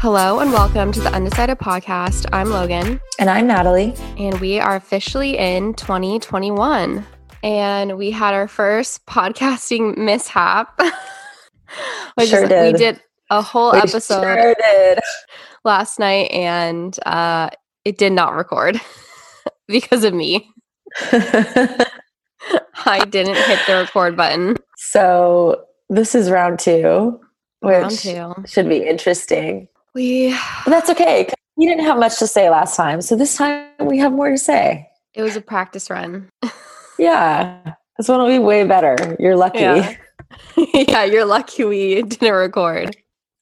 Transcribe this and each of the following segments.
Hello and welcome to the Undecided Podcast. I'm Logan. And I'm Natalie. And we are officially in 2021. And we had our first podcasting mishap. sure did. We did a whole we episode sure last night and uh, it did not record because of me. I didn't hit the record button. So this is round two, which Round two. should be interesting. We But that's okay. We didn't have much to say last time. So this time we have more to say. it was a practice run. Yeah. This one will be way better. You're lucky. Yeah. yeah, you're lucky we didn't record.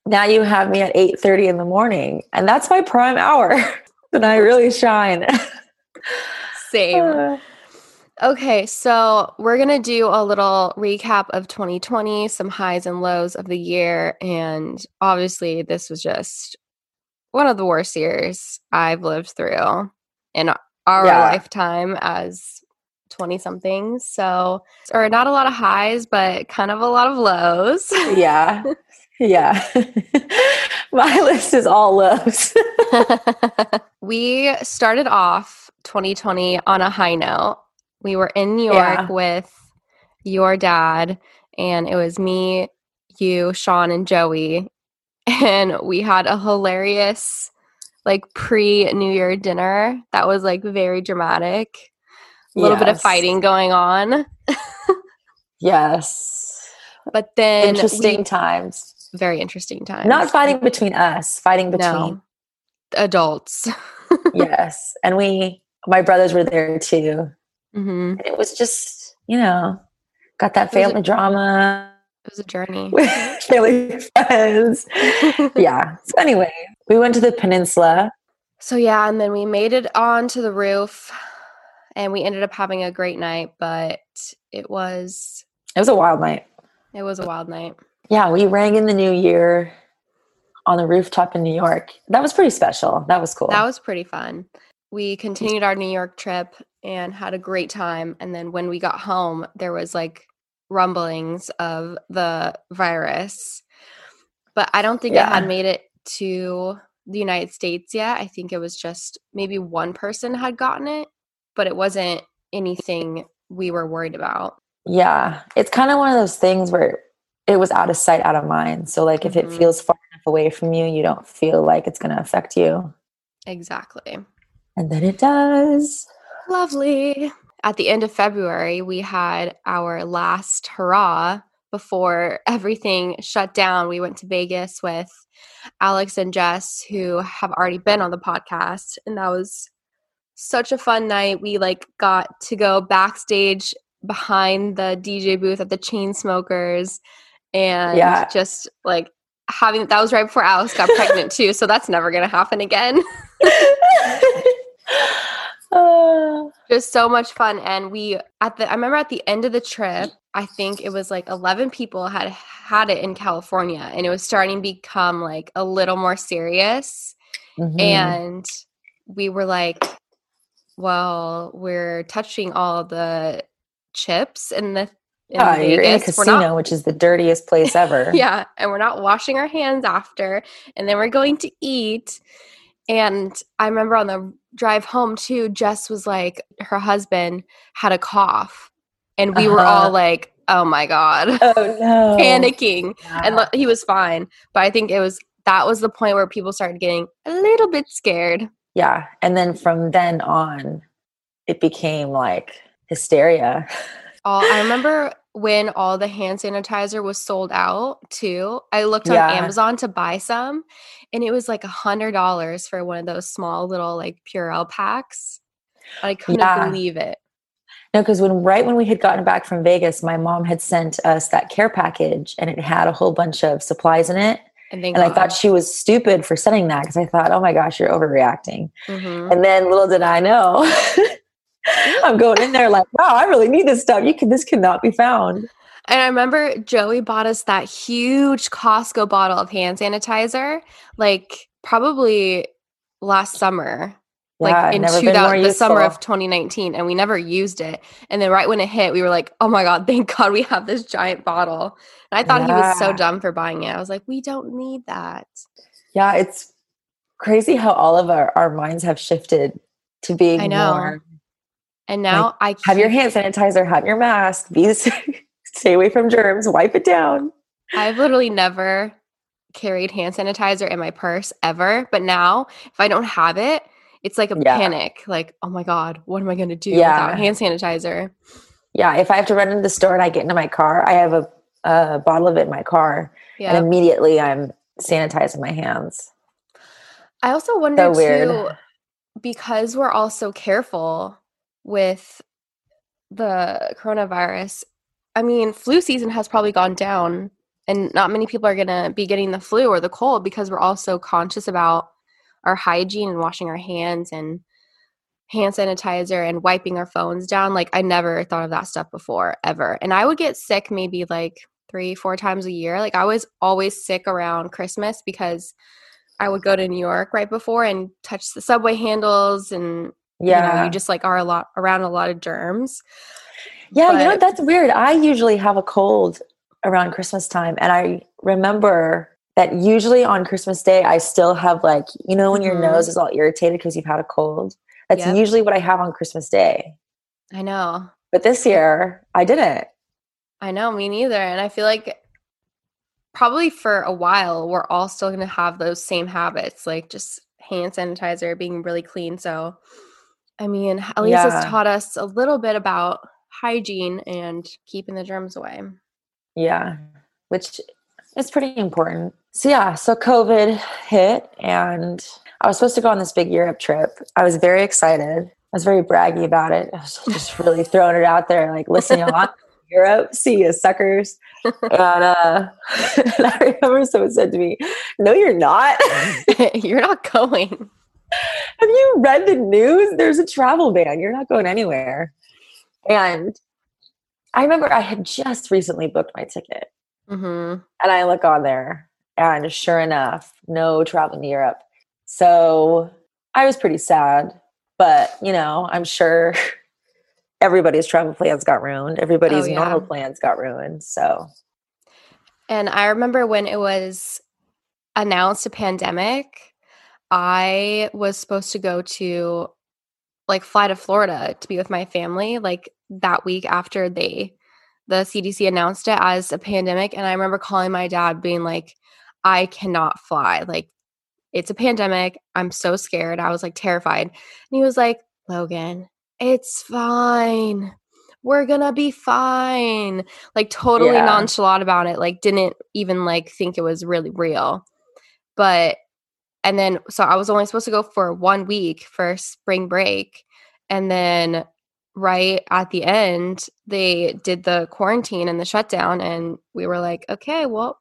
Now you have me at 8.30 in the morning. And that's my prime hour. then I really shine. Same. Uh, Okay, so we're going to do a little recap of 2020, some highs and lows of the year. And obviously, this was just one of the worst years I've lived through in our Yeah. lifetime as 20 somethings. So, or not a lot of highs, but kind of a lot of lows. yeah. Yeah. my list is all lows. we started off 2020 on a high note. We were in New York Yeah. with your dad, and it was me, you, Sean, and Joey. And we had a hilarious, like, pre New Year dinner that was like very dramatic. A little bit of fighting going on. Yes. But then, we- Interesting times. very interesting times. Not fighting between us, fighting between no adults. yes. And we my brothers were there too. Hmm it was just, you know, got that It a- family drama It was a journey. with family friends. yeah. So anyway, we went to the peninsula. So yeah, and then we made it onto the roof and we ended up having a great night, but it was It was a wild night. it was a wild night. Yeah, we rang in the new year on the rooftop in New York. That was pretty special. That was cool. That was pretty fun. We continued our New York trip and had a great time. And then when we got home, there was like rumblings of the virus. But I don't think it had made it to the United States yet. I think it was just maybe one person had gotten it, but it wasn't anything we were worried about. yeah. It's kind of one of those things where it was out of sight, out of mind. So like if Mhm. it feels far enough away from you, you don't feel like it's gonna affect you. Exactly. And then it does. Lovely. At the end of February, we had our last hurrah before everything shut down. We went to Vegas with Alex and Jess, who have already been on the podcast, and that was such a fun night. We like got to go backstage behind the DJ booth at the Chainsmokers, and Yeah. just like having that was right before Alex got pregnant too. So that's never gonna happen again. Just so much fun and we at the i remember at the end of the trip i think it was like 11 people had had it in california and it was starting to become like a little more serious mhm. and we were like well we're touching all the chips in the in yeah, you're in a casino, not- which is the dirtiest place ever. yeah and we're not washing our hands after and then we're going to eat and i remember on the drive home too jess was like her husband had a cough and we were all Uh-huh. like oh my god Oh no. panicking and Yeah. lo- he was fine but i think it was that was the point where people started getting a little bit scared yeah. And then from then on, it became like hysteria. all i remember when all the hand sanitizer was sold out too i looked on Yeah. amazon to buy some and it was like a hundred dollars for one of those small little like purell packs i couldn't Yeah. believe it No, because when right when we had gotten back from Vegas, my mom had sent us that care package and it had a whole bunch of supplies in it. and And I thought she was stupid for sending that because I thought, oh my gosh, you're overreacting. hmm And then little did I know, I'm going in there like, wow, I really need this stuff. You can this cannot be found. And I remember Joey bought us that huge Costco bottle of hand sanitizer, like probably last summer, like in been 2000, the summer of 2019, and we never used it. And then right when it hit, we were like, "Oh my god, thank God we have this giant bottle." And I thought he was so dumb for buying it. I was like, "We don't need that." Yeah, it's crazy how all of our, our minds have shifted to being I know. more And now I have your hand sanitizer, have your mask, be stay away from germs, wipe it down. I've literally never carried hand sanitizer in my purse ever. But now, if I don't have it, it's like a Yeah. panic. Like, oh my God, what am I going to do Yeah. without hand sanitizer? Yeah, if I have to run into the store and I get into my car, I have a, a bottle of it in my car, Yeah. and immediately I'm sanitizing my hands. I also wonder weird. too, because we're all so careful with the coronavirus. I mean, flu season has probably gone down, and not many people are going to be getting the flu or the cold because we're all so conscious about our hygiene and washing our hands and hand sanitizer and wiping our phones down. Like, I never thought of that stuff before, ever. And I would get sick maybe like three, four times a year. Like, I was always sick around Christmas because I would go to New York right before and touch the subway handles and Yeah, you know, you just like are a lot around a lot of germs. Yeah, you know that's weird. I usually have a cold around Christmas time, and I remember that usually on Christmas Day I still have like you know when your Mhm. nose is all irritated because you've had a cold. That's Yep. usually what I have on Christmas Day. I know. But this year I didn't. I know, me neither. And I feel like probably for a while we're all still going to have those same habits, like just hand sanitizer, being really clean. So, I mean, at least Yeah. it's taught us a little bit about hygiene and keeping the germs away. Yeah, which is pretty important. So yeah, so COVID hit, and I was supposed to go on this big Europe trip. I was very excited. I was very braggy about it. I was just really throwing it out there, like, listen, y'all, I'm Europe, see you suckers. And, uh, and I remember someone said to me, "No, you're not. You're not going. Have you read the news? There's a travel ban. You're not going anywhere." And I remember I had just recently booked my ticket. hmm And I look on there, and sure enough, no traveling to Europe. So I was pretty sad, but you know, I'm sure everybody's travel plans got ruined. Everybody's Oh, yeah. normal plans got ruined. So And I remember when it was announced a pandemic, I was supposed to go to like fly to Florida to be with my family like that week after they the CDC announced it as a pandemic and I remember calling my dad being like I cannot fly like it's a pandemic I'm so scared I was like terrified and he was like Logan it's fine we're gonna be fine like totally Yeah. nonchalant about it like didn't even like think it was really real but and then so i was only supposed to go for one week for spring break and then right at the end they did the quarantine and the shutdown and we were like okay well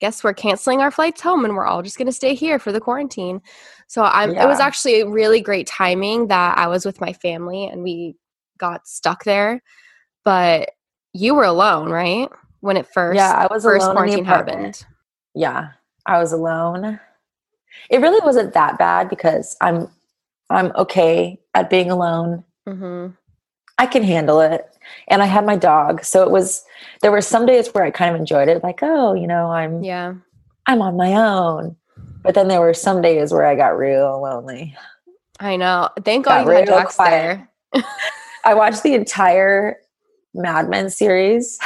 guess we're canceling our flights home and we're all just going to stay here for the quarantine so i'm it was Yeah. actually really great timing that i was with my family and we got stuck there but you were alone right when it first yeah, I was first alone in the quarantine apartment. happened Yeah, I was alone. It really wasn't that bad because I'm I'm okay at being alone. hmm I can handle it. And I had my dog. So it was there were some days where I kind of enjoyed it, like, oh, you know, I'm yeah I'm on my own. But then there were some days where I got real lonely. I know. Thank God you had quiet. there. I watched the entire Mad Men series.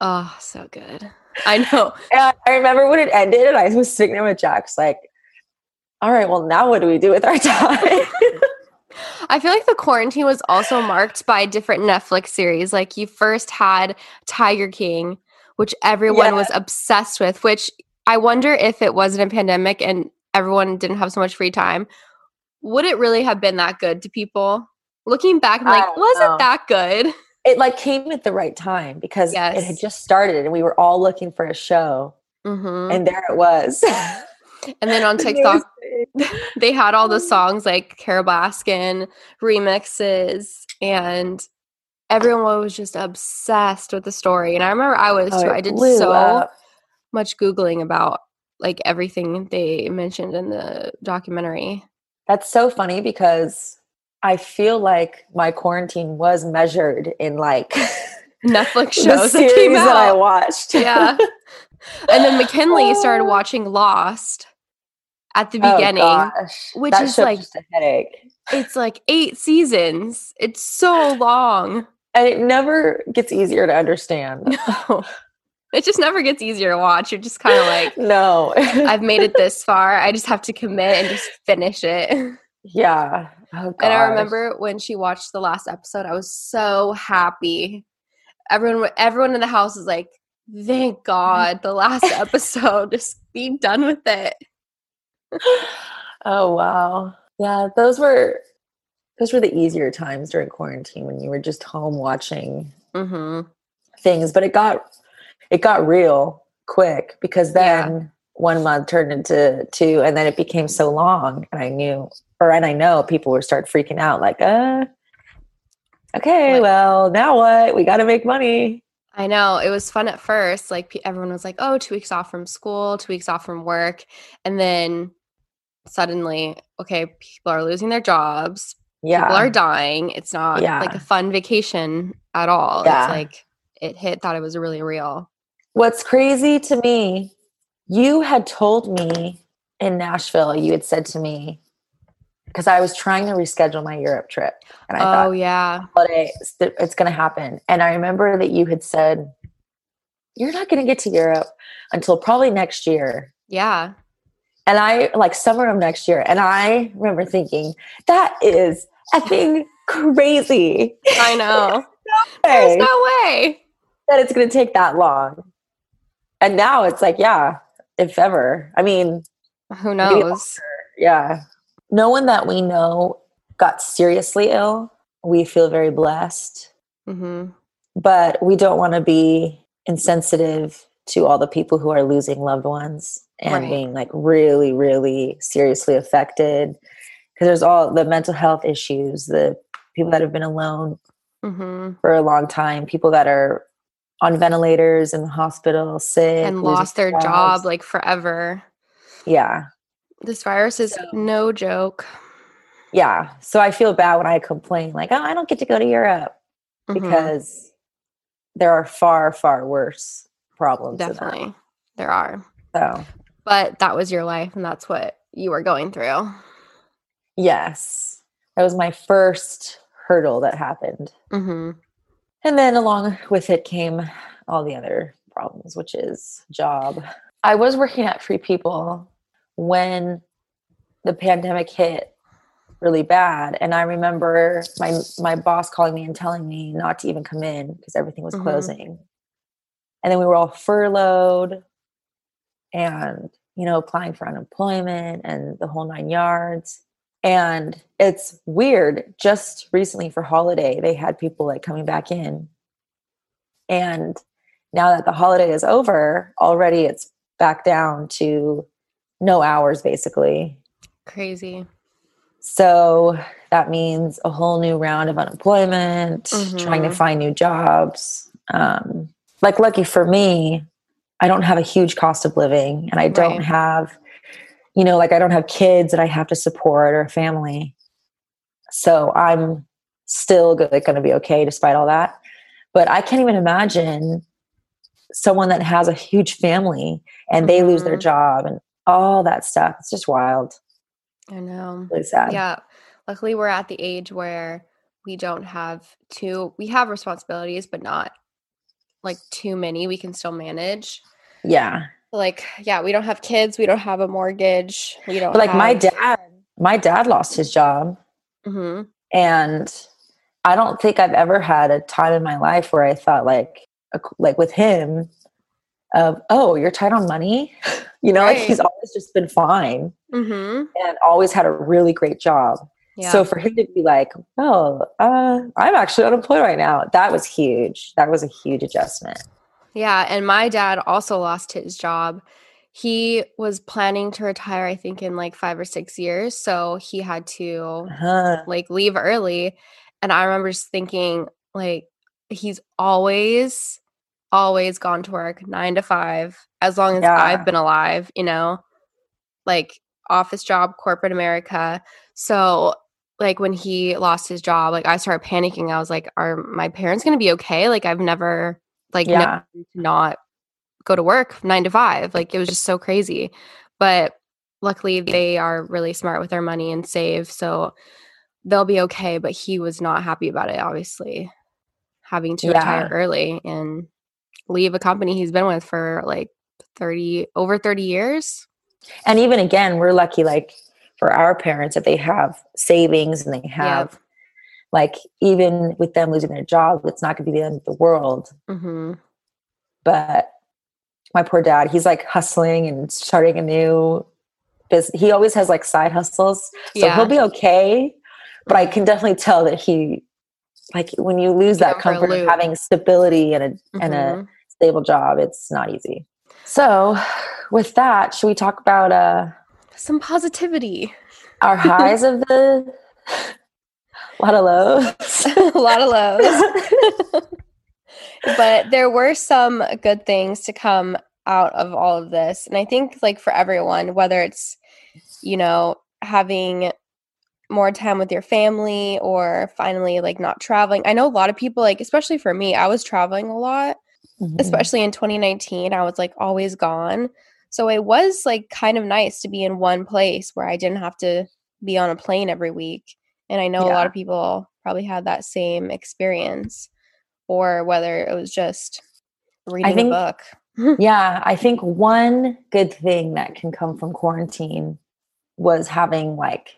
Oh, so good. I know. And I remember when it ended and I was sitting there with Jax like, all right, well now what do we do with our time? I feel like the quarantine was also marked by different Netflix series. Like you first had Tiger King, which everyone Yeah. was obsessed with, which I wonder if it wasn't a pandemic and everyone didn't have so much free time, would it really have been that good to people? Looking back, I'm like, don't was know. it that good? it like came at the right time because it had just started and we were all looking for a show. hmm And there it was. And then on TikTok, they had all the oh. songs like Carole Baskin remixes, and everyone was just obsessed with the story. And I remember I was Oh, too. I did so up. much googling about like everything they mentioned in the documentary. That's so funny because I feel like my quarantine was measured in like Netflix shows that that I watched. Yeah. And then McKinley started Oh. watching Lost. At the Oh, beginning, gosh. which That is like- a headache. it's like eight seasons. It's so long. And it never gets easier to understand. No. It just never gets easier to watch. You're just kind of like, no. I've made it this far. I just have to commit and just finish it. Yeah. Oh, and I remember when she watched the last episode, I was so happy. Everyone, everyone in the house was like, "Thank God, the last episode. Just be done with it." Oh wow. Yeah, those were those were the easier times during quarantine when you were just home watching Mm-hmm. things, but it got it got real quick because Yeah. then one month turned into two and then it became so long and I knew or and I know people were start freaking out like, uh okay, Like- well, now what? We got to make money. I know it was fun at first. Like everyone was like, "Oh, two weeks off from school, two weeks off from work," and then suddenly, okay, people are losing their jobs. Yeah. People are dying. It's not Yeah. like a fun vacation at all. Yeah. It's like it hit. Thought it was really real. What's crazy to me, you had told me in Nashville, you had said to me, because I was trying to reschedule my Europe trip. And I thought, oh thought, yeah, it's going to happen. And I remember that you had said, you're not going to get to Europe until probably next year. yeah. And I, like summer of next year. And I remember thinking, that is effing crazy. I know. There's no way. that it's going to take that long. And now it's like, yeah, if ever. I mean, Who knows? yeah. No one that we know got seriously ill. We feel very blessed, hmm but we don't want to be insensitive to all the people who are losing loved ones and Right. being like really, really seriously affected. Because there's all the mental health issues, the people that have been alone hmm for a long time, people that are on ventilators in the hospital, sick, And lost their jobs. job like forever. Yeah. This virus is So- no joke. Yeah. So I feel bad when I complain, like, oh, I don't get to go to Europe Mhm. because there are far, far worse problems. definitely there are. So, But that was your life, and that's what you were going through. yes, that was my first hurdle that happened. hmm And then along with it came all the other problems, which is job. I was working at Free People when the pandemic hit really bad. And I remember my my boss calling me and telling me not to even come in because everything was Mhm. closing. And then we were all furloughed and you know applying for unemployment and the whole nine yards. And it's weird. Just recently for holiday, they had people like coming back in. And now that the holiday is over, already it's back down to no hours basically. Crazy. So that means a whole new round of unemployment, trying to Mhm. find new jobs. Um, like, lucky for me, I don't have a huge cost of living and I don't Right. have, you know, like I don't have kids that I have to support or a family. So I'm still going to be okay despite all that. But I can't even imagine someone that has a huge family and they lose their Mhm. job and all that stuff. It's just wild. I know. Really sad. Yeah. Luckily, we're at the age where we don't have to, we have responsibilities, but not like too many. We can still manage. Yeah. Like, yeah, we don't have kids. We don't have a mortgage. We don't But like my dad, my dad lost his job Mhm. and I don't think I've ever had a time in my life where I thought like like with him of oh you're tight on money you know like he's always just been fine Mhm. and always had a really great job Yeah. so for him to be like oh uh, i'm actually unemployed right now that was huge that was a huge adjustment Yeah, and my dad also lost his job. He was planning to retire, I think, in like five or six years. So he had to uh-huh. like leave early. And I remember just thinking, like, he's always, always gone to work nine to five as long as Yeah. I've been alive, you know, like office job, corporate America. So, like, when he lost his job, like, I started panicking. I was like, are my parents going to be okay? Like, I've never, like, yeah to not go to work nine to five. Like it was just so crazy. But luckily they are really smart with their money and save, so they'll be okay. But he was not happy about it, obviously, having to Yeah. retire early and leave a company he's been with for like 30 over 30 years. And even again, we're lucky, like for our parents, that they have savings and they Yeah. have, like, even with them losing their job, it's not going to be the end of the world. hmm But my poor dad, he's like hustling and starting a new business. He always has like side hustles. So Yeah. he'll be okay. But I can definitely tell that he, like, when you lose Get that him for a comfort of having stability and a, and a Mhm. stable job, it's not easy. So, with that, should we talk about uh, Some positivity. our highs of the a lot of lows? a lot of lows. but there were some good things to come out of all of this. And I think like for everyone, whether it's, you know, having more time with your family or finally like not traveling. I know a lot of people like especially for me, I was traveling a lot, Mhm. especially in 2019. I was like always gone. So it was like kind of nice to be in one place where I didn't have to be on a plane every week. And I know a lot of people probably had that same experience or whether it was just reading think- a book. Yeah, I think one good thing that can come from quarantine was having like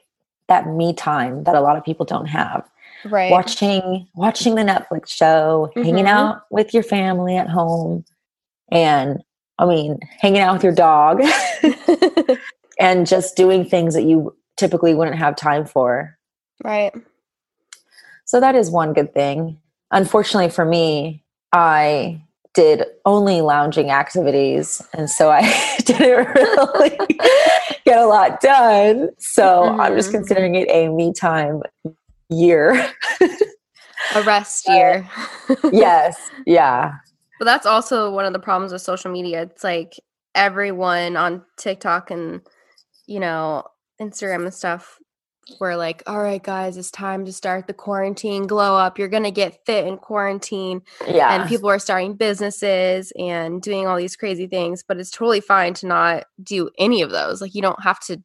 that me time that a lot of people don't have. Right. Watching watching the Netflix show, hanging Mhm. out with your family at home, and I mean, hanging out with your dog and just doing things that you typically wouldn't have time for. right. So that is one good thing. Unfortunately for me, I did only lounging activities. And so I didn't really get a lot done. So I'm just Mhm. considering it a me time year. A rest year. yes. Yeah. But that's also one of the problems with social media. It's like everyone on TikTok and you know Instagram and stuff. We're like, all right, guys, it's time to start the quarantine glow up. You're gonna get fit in quarantine, Yeah. and people are starting businesses and doing all these crazy things. But it's totally fine to not do any of those. Like you don't have to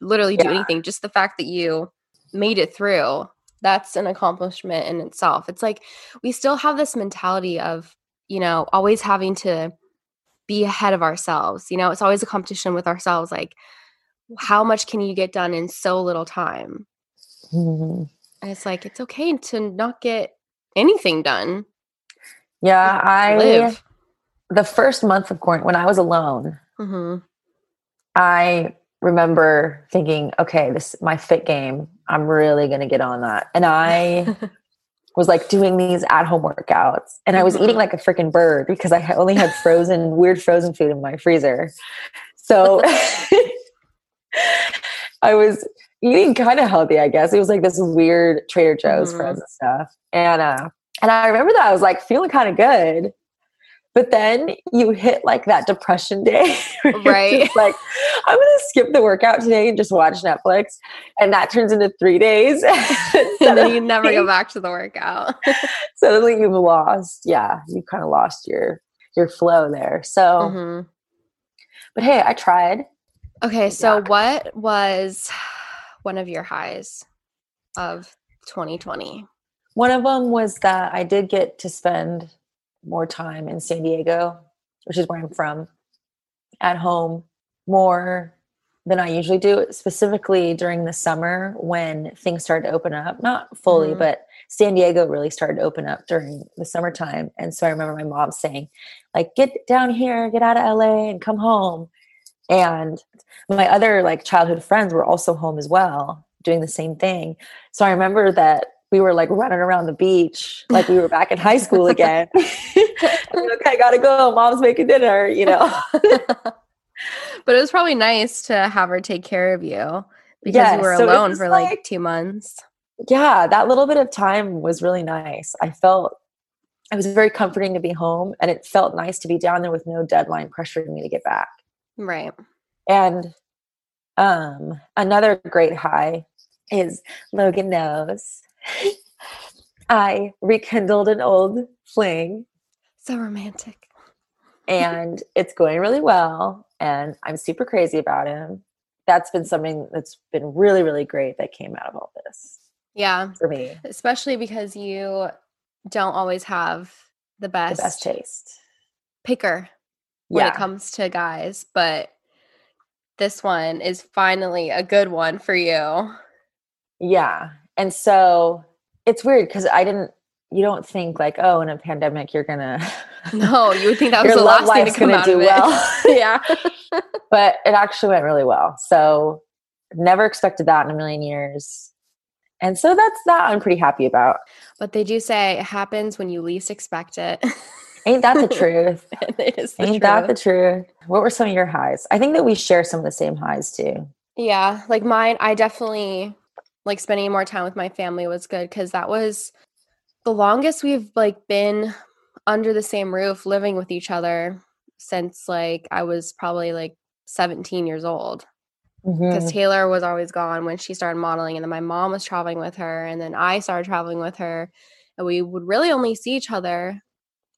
literally do Yeah. anything. Just the fact that you made it through, that's an accomplishment in itself. It's like we still have this mentality of you know, always having to be ahead of ourselves. You know, it's always a competition with ourselves. Like, how much can you get done in so little time? Mhm. And it's like, it's okay to not get anything done. Yeah. I, Live. the first month of quarantine, when I was alone, hmm I remember thinking, okay, this my fit game. I'm really going to get on that. And I was like doing these at home workouts and I was eating Mhm. like a freaking bird because I only had frozen, weird frozen food in my freezer. So I was eating kind of healthy, I guess. It was like this weird Trader Joe's Mhm. frozen stuff. And, uh, and I remember that I was like feeling kind of good. But then you hit like that depression day. Right. like, I'm going to skip the workout today and just watch Netflix. And that turns into three days. and then you never go back to the workout. suddenly you've lost yeah you kind of lost your your flow there so Mhm. but hey i tried Okay, so Yeah. what was one of your highs of 2020? one of them was that i did get to spend more time in san diego which is where i'm from at home more than i usually do specifically during the summer when things started to open up. Not fully Mhm. but san diego really started to open up during the summertime. And so i remember my mom saying like get down here get out of la and come home. And my other like childhood friends were also home as well doing the same thing. So i remember that we were like running around the beach like we were back in high school again. I gotta go. Mom's making dinner you know? But it was probably nice to have her take care of you because Yes, you were so alone for like, like- two months. yeah that little bit of time was really nice. I felt it was very comforting to be home and it felt nice to be down there with no deadline pressuring me to get back. Right. and um another great high is logan knows i rekindled an old fling So romantic. and it's going really well and i'm super crazy about him that's been something that's been really, really great that came out of all this. Yeah. For me. Especially because you don't always have the best, the best taste picker when yeah. it comes to guys, but this one is finally a good one for you. Yeah. And so it's weird because I didn't you don't think like, oh, in a pandemic you're gonna No, you would think that was the last thing to come out do of it. well. yeah. but it actually went really well. So never expected that in a million years. And so that's that I'm pretty happy about. But they do say it happens when you least expect it. Ain't that the truth? it is Ain't truth. that the truth? What were some of your highs? I think that we share some of the same highs too. Yeah, like mine, I definitely like spending more time with my family was good because that was the longest we've like been under the same roof living with each other since like I was probably like 17 years old because mm-hmm. Taylor was always gone when she started modeling, and then my mom was traveling with her, and then I started traveling with her, and we would really only see each other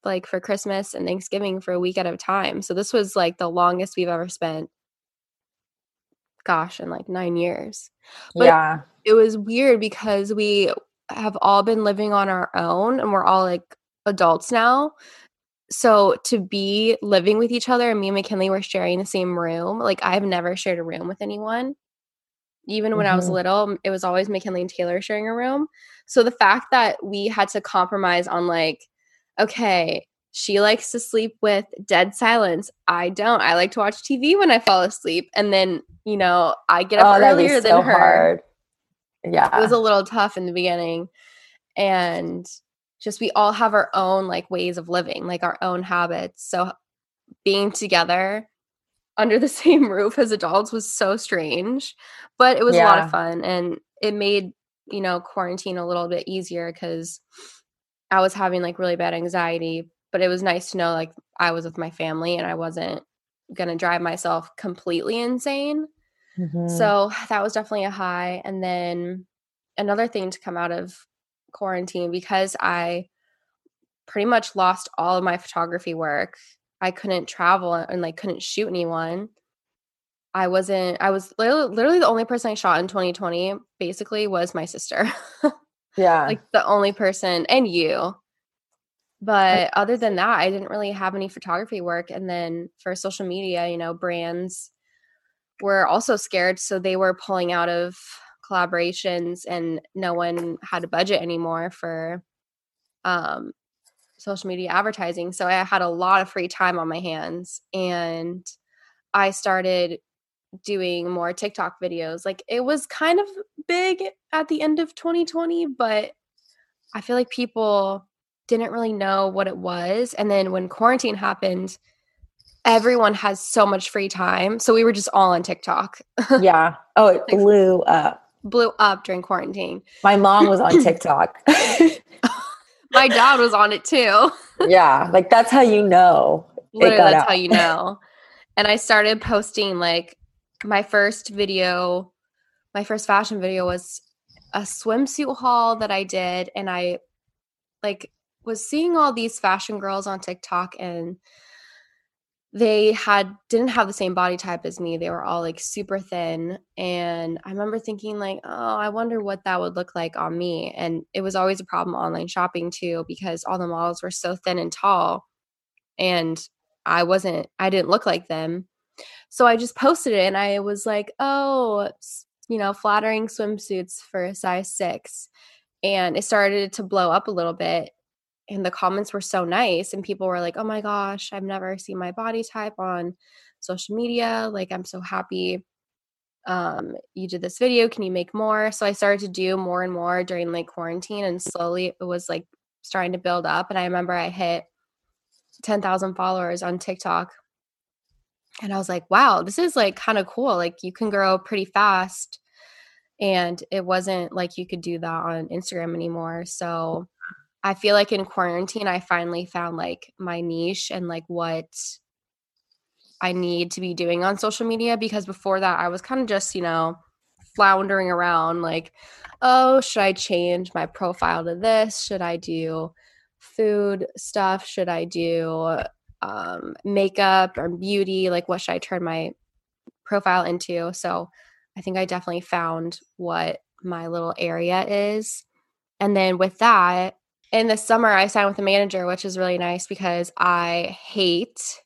like for Christmas and Thanksgiving for a week at a time. So this was like the longest we've ever spent. Gosh, in like nine years. But yeah, it was weird because we have all been living on our own, and we're all like adults now so to be living with each other and me and McKinley were sharing the same room, like I've never shared a room with anyone. Even when mm-hmm. I was mm-hmm. little, it was always McKinley and Taylor sharing a room. So the fact that we had to compromise on like, okay, she likes to sleep with dead silence. I don't. I like to watch TV when I fall asleep. And then, you know, I get up oh, earlier so than her. Hard. Yeah. It was a little tough in the beginning. And just we all have our own like ways of living, like our own habits. So being together under the same roof as adults was so strange, but it was yeah. a lot of fun and it made, you know, quarantine a little bit easier cuz I was having like really bad anxiety, but it was nice to know like I was with my family and I wasn't going to drive myself completely insane. Mm-hmm. So that was definitely a high and then another thing to come out of quarantine because I pretty much lost all of my photography work. I couldn't travel and like couldn't shoot anyone. I wasn't I was literally, literally the only person I shot in 2020 basically was my sister. yeah. like the only person and you. But other than that, I didn't really have any photography work and then for social media, you know, brands were also scared so they were pulling out of collaborations and no one had a budget anymore for um, social media advertising. So I had a lot of free time on my hands and I started doing more TikTok videos. Like it was kind of big at the end of 2020, but I feel like people didn't really know what it was. And then when quarantine happened, everyone has so much free time. So we were just all on TikTok. yeah. Oh, it blew up blew up during quarantine. My mom was on TikTok. My dad was on it too. yeah, like that's how you know. Literally, that's out. how you know. And I started posting like my first video, my first fashion video was a swimsuit haul that I did, and I like was seeing all these fashion girls on TikTok and they had didn't have the same body type as me. They were all like super thin and I remember thinking like, "Oh, I wonder what that would look like on me." And it was always a problem online shopping too because all the models were so thin and tall and I wasn't I didn't look like them. So I just posted it and I was like, "Oh, you know, flattering swimsuits for a size 6." And it started to blow up a little bit and the comments were so nice and people were like oh my gosh i've never seen my body type on social media like i'm so happy um you did this video can you make more? So i started to do more and more during like quarantine and slowly it was like starting to build up and i remember i hit 10,000 followers on TikTok and I was like wow this is like kind of cool like you can grow pretty fast and it wasn't like you could do that on Instagram anymore so I feel like in quarantine, I finally found like my niche and like what I need to be doing on social media because before that, I was kind of just, you know, floundering around like, oh, should I change my profile to this? Should I do food stuff? Should I do um, makeup or beauty? Like, what should I turn my profile into. So I think I definitely found what my little area is. And then with that, in the summer, I signed with a manager, which is really nice because I hate,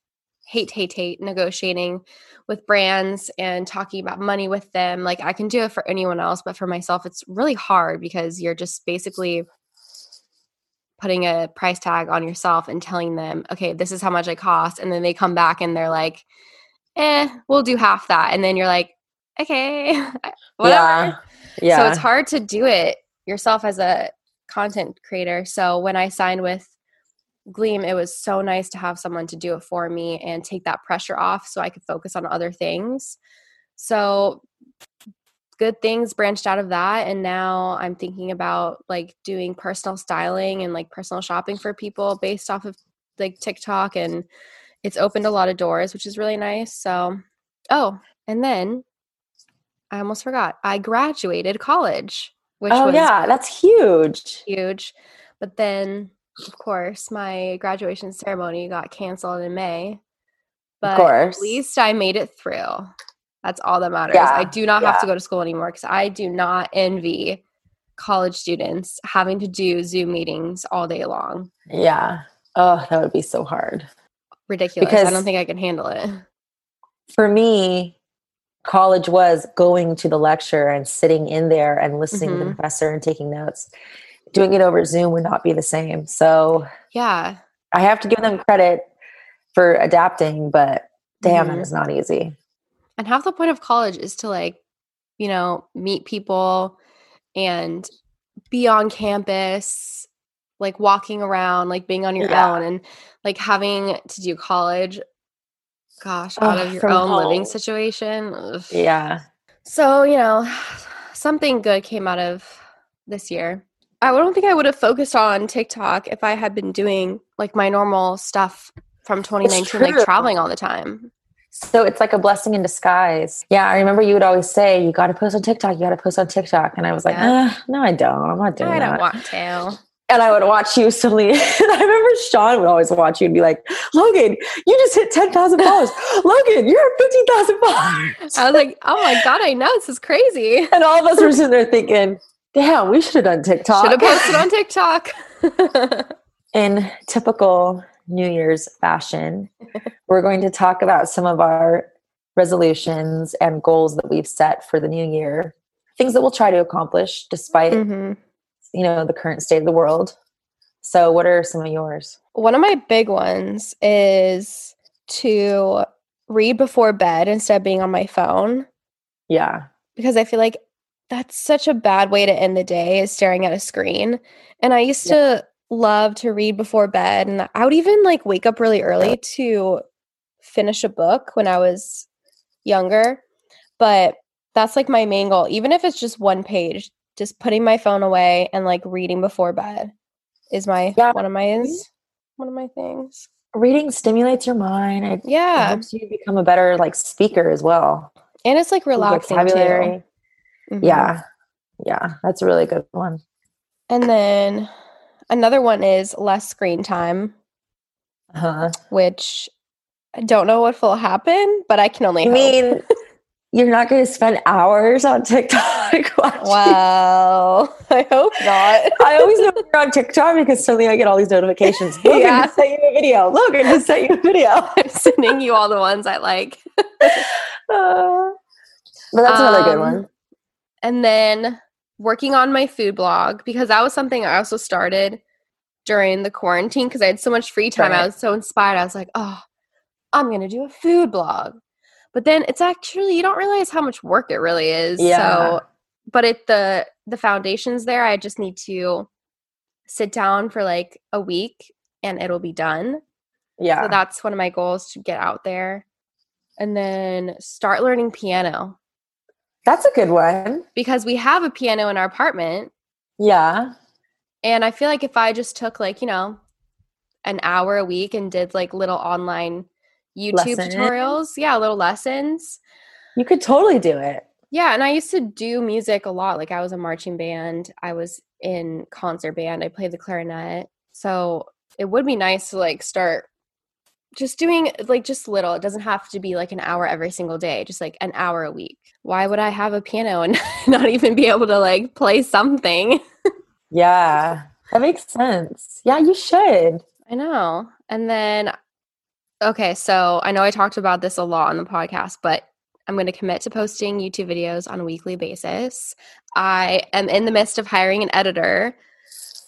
hate, hate, hate negotiating with brands and talking about money with them. Like I can do it for anyone else, but for myself, it's really hard because you're just basically putting a price tag on yourself and telling them, okay, this is how much I cost. And then they come back and they're like, eh, we'll do half that. And then you're like, okay, whatever. Yeah. yeah. So it's hard to do it yourself as a content creator. So when I signed with Gleam, it was so nice to have someone to do it for me and take that pressure off so I could focus on other things. So good things branched out of that and now I'm thinking about like doing personal styling and like personal shopping for people based off of like TikTok and it's opened a lot of doors, which is really nice. So, oh, and then I almost forgot. I graduated college, which oh, yeah, that's huge. Huge. But then of course, my graduation ceremony got canceled in May. But at least I made it through. That's all that matters. Yeah, I do not yeah. have to go to school anymore because I do not envy college students having to do Zoom meetings all day long. Yeah. Oh, that would be so hard. Ridiculous. Because I don't think I can handle it. For me, college was going to the lecture and sitting in there and listening mm-hmm. to the mm-hmm. professor and taking notes doing it over Zoom would not be the same. So yeah, I have to give them credit for adapting, but damn, mm-hmm. that is not easy. And half the point of college is to like, you know, meet people and be on campus, like walking around, like being on your yeah. own and like having to do college, gosh, out of your own home. living situation. Ugh. Yeah. So, you know, something good came out of this year. I don't think I would have focused on TikTok if I had been doing like my normal stuff from 2019, like traveling all the time. So it's like a blessing in disguise. Yeah, I remember you would always say, "You got to post on TikTok. You got to post on TikTok," and I was like, yeah. eh, "No, I don't. I'm not doing I that." I don't want to. And I would watch you and I remember Sean would always watch you and be like, "Logan, you just hit ten thousand followers. Logan, you're at fifteen thousand followers." I was like, "Oh my god, I know this is crazy." And all of us were sitting there thinking, Damn, we should have done TikTok. Should have posted on TikTok. In typical New Year's fashion, we're going to talk about some of our resolutions and goals that we've set for the new year. Things that we'll try to accomplish despite mm-hmm. You know the current state of the world. So, what are some of yours? One of my big ones is to read before bed instead of being on my phone. Yeah. Because I feel like that's such a bad way to end the day is staring at a screen. And I used to love to read before bed and I would even like wake up really early to finish a book when I was younger. But that's like my main goal. Even if it's just one page, just putting my phone away and like reading before bed is my yeah. one of my is one of my things. Reading stimulates your mind. It, yeah. Helps you become a better like speaker as well. And it's like relaxing vocabulary. Too. Mm-hmm. Yeah. Yeah. That's a really good one. And then another one is less screen time. Uh-huh. Which I don't know what will happen, but I can only I hope. mean you're not going to spend hours on TikTok. wow. I hope not. I always know you're on TikTok because suddenly I get all these notifications. Look, yeah. I just sent you a video. Look, I just sent you a video. I'm sending you all the ones I like. uh, but that's um, another good um, one and then working on my food blog because that was something I also started during the quarantine because I had so much free time. Right. I was so inspired. I was like, oh, I'm going to do a food blog. But then it's actually, you don't realize how much work it really is. Yeah. So, but it, the, the foundation's there. I just need to sit down for like a week and it'll be done. Yeah. So that's one of my goals to get out there and then start learning piano. That's a good one. Because we have a piano in our apartment. Yeah. And I feel like if I just took like, you know, an hour a week and did like little online YouTube Lesson. tutorials, yeah, little lessons. You could totally do it. Yeah, and I used to do music a lot. Like I was a marching band, I was in concert band, I played the clarinet. So it would be nice to like start just doing like just little. It doesn't have to be like an hour every single day, just like an hour a week. Why would I have a piano and not even be able to like play something? Yeah, that makes sense. Yeah, you should. I know. And then, okay, so I know I talked about this a lot on the podcast, but I'm going to commit to posting YouTube videos on a weekly basis. I am in the midst of hiring an editor.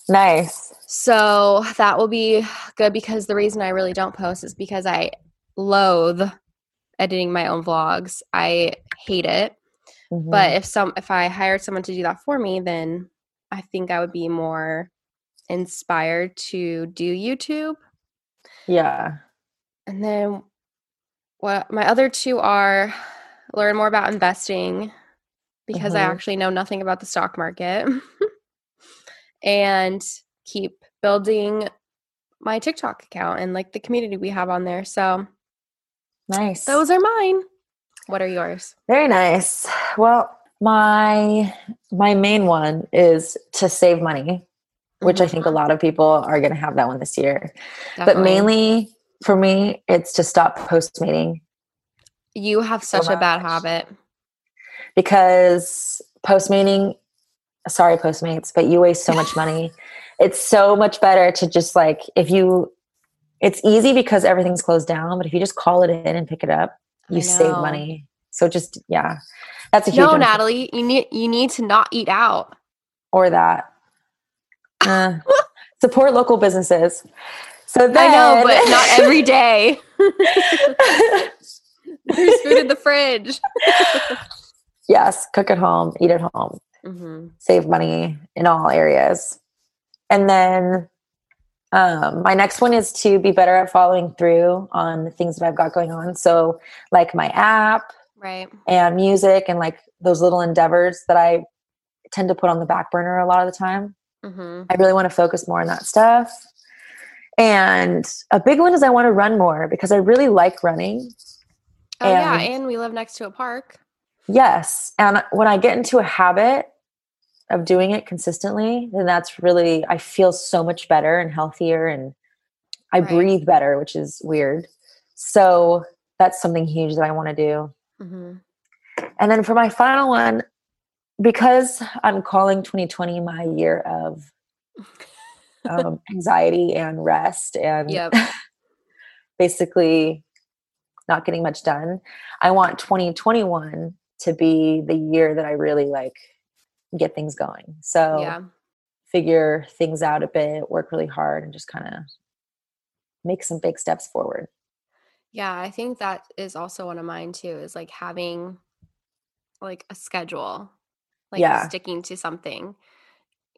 Nice. So that will be good because the reason I really don't post is because I loathe editing my own vlogs. I hate it. Mm-hmm. But if some if I hired someone to do that for me, then I think I would be more inspired to do YouTube. Yeah. And then what my other two are learn more about investing because mm-hmm. I actually know nothing about the stock market. and keep building my TikTok account and like the community we have on there. So nice. Those are mine. What are yours? Very nice. Well, my my main one is to save money, which mm-hmm. I think a mm-hmm. lot of people are going to have that one this year. Definitely. But mainly for me, it's to stop Postmating. You have such a bad habit. Because Postmating, sorry postmates, but you waste so much money. It's so much better to just like if you it's easy because everything's closed down but if you just call it in and pick it up you save money. So just yeah that's a huge no natalie you need you need to not eat out. Or that. Uh, support local businesses so then, i know but not every day there's food in the fridge yes cook at home eat at home mm-hmm. save money in all areas and then um, my next one is to be better at following through on the things that I've got going on. So, like my app, right, and music, and like those little endeavors that I tend to put on the back burner a lot of the time. Mm-hmm. I really want to focus more on that stuff. And a big one is I want to run more because I really like running. Oh and yeah, and we live next to a park. Yes, and when I get into a habit, of doing it consistently, then that's really I feel so much better and healthier and I right. breathe better, which is weird. So that's something huge that I want to do. Mm-hmm. And then for my final one, because I'm calling 2020 my year of um, anxiety and rest and yep. basically not getting much done, I want 2021 to be the year that I really like get things going. So yeah. figure things out a bit, work really hard, and just kind of make some big steps forward. Yeah, I think that is also one of mine too, is like having like a schedule, like yeah. sticking to something.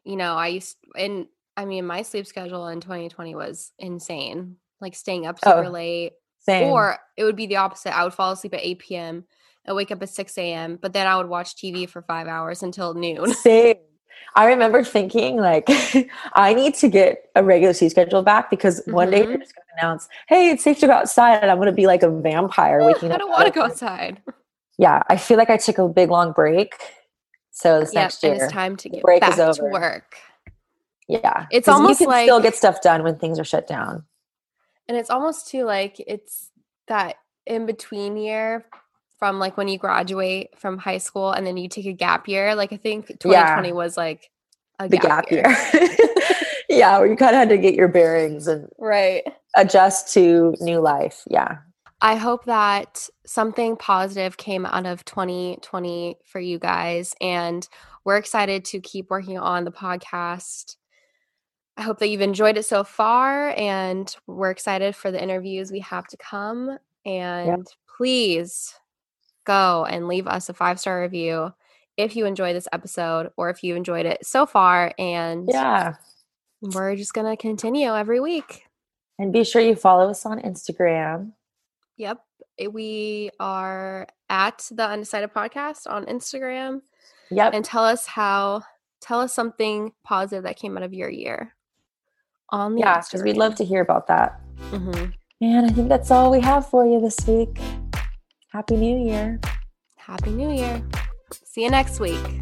You know, I used, and I mean, my sleep schedule in 2020 was insane, like staying up super oh, late. Same. Or it would be the opposite. I would fall asleep at 8 p.m. I wake up at 6 a.m., but then I would watch TV for five hours until noon. Same. I remember thinking like I need to get a regular sleep schedule back because mm-hmm. one day they're mm-hmm. just gonna announce, hey, it's safe to go outside and I'm gonna be like a vampire waking up. I don't want to go outside. Yeah, I feel like I took a big long break. So this yep, next year it's time to get break back is over. to work. Yeah. It's almost you can like still get stuff done when things are shut down. And it's almost too like it's that in between year from like when you graduate from high school and then you take a gap year. Like I think 2020 yeah. was like a the gap, gap year. year. yeah, where you kind of had to get your bearings and right adjust to new life. Yeah. I hope that something positive came out of 2020 for you guys and we're excited to keep working on the podcast. I hope that you've enjoyed it so far and we're excited for the interviews we have to come and yep. please go and leave us a five star review if you enjoyed this episode or if you enjoyed it so far. And yeah, we're just going to continue every week. And be sure you follow us on Instagram. Yep. Eh, we are at the Undecided Podcast on Instagram. Yep. And tell us how, tell us something positive that came out of your year on the Yeah, because we'd love to hear about that. Mm-hmm. And I think that's all we have for you this week. Happy New Year. Happy New Year. See you next week.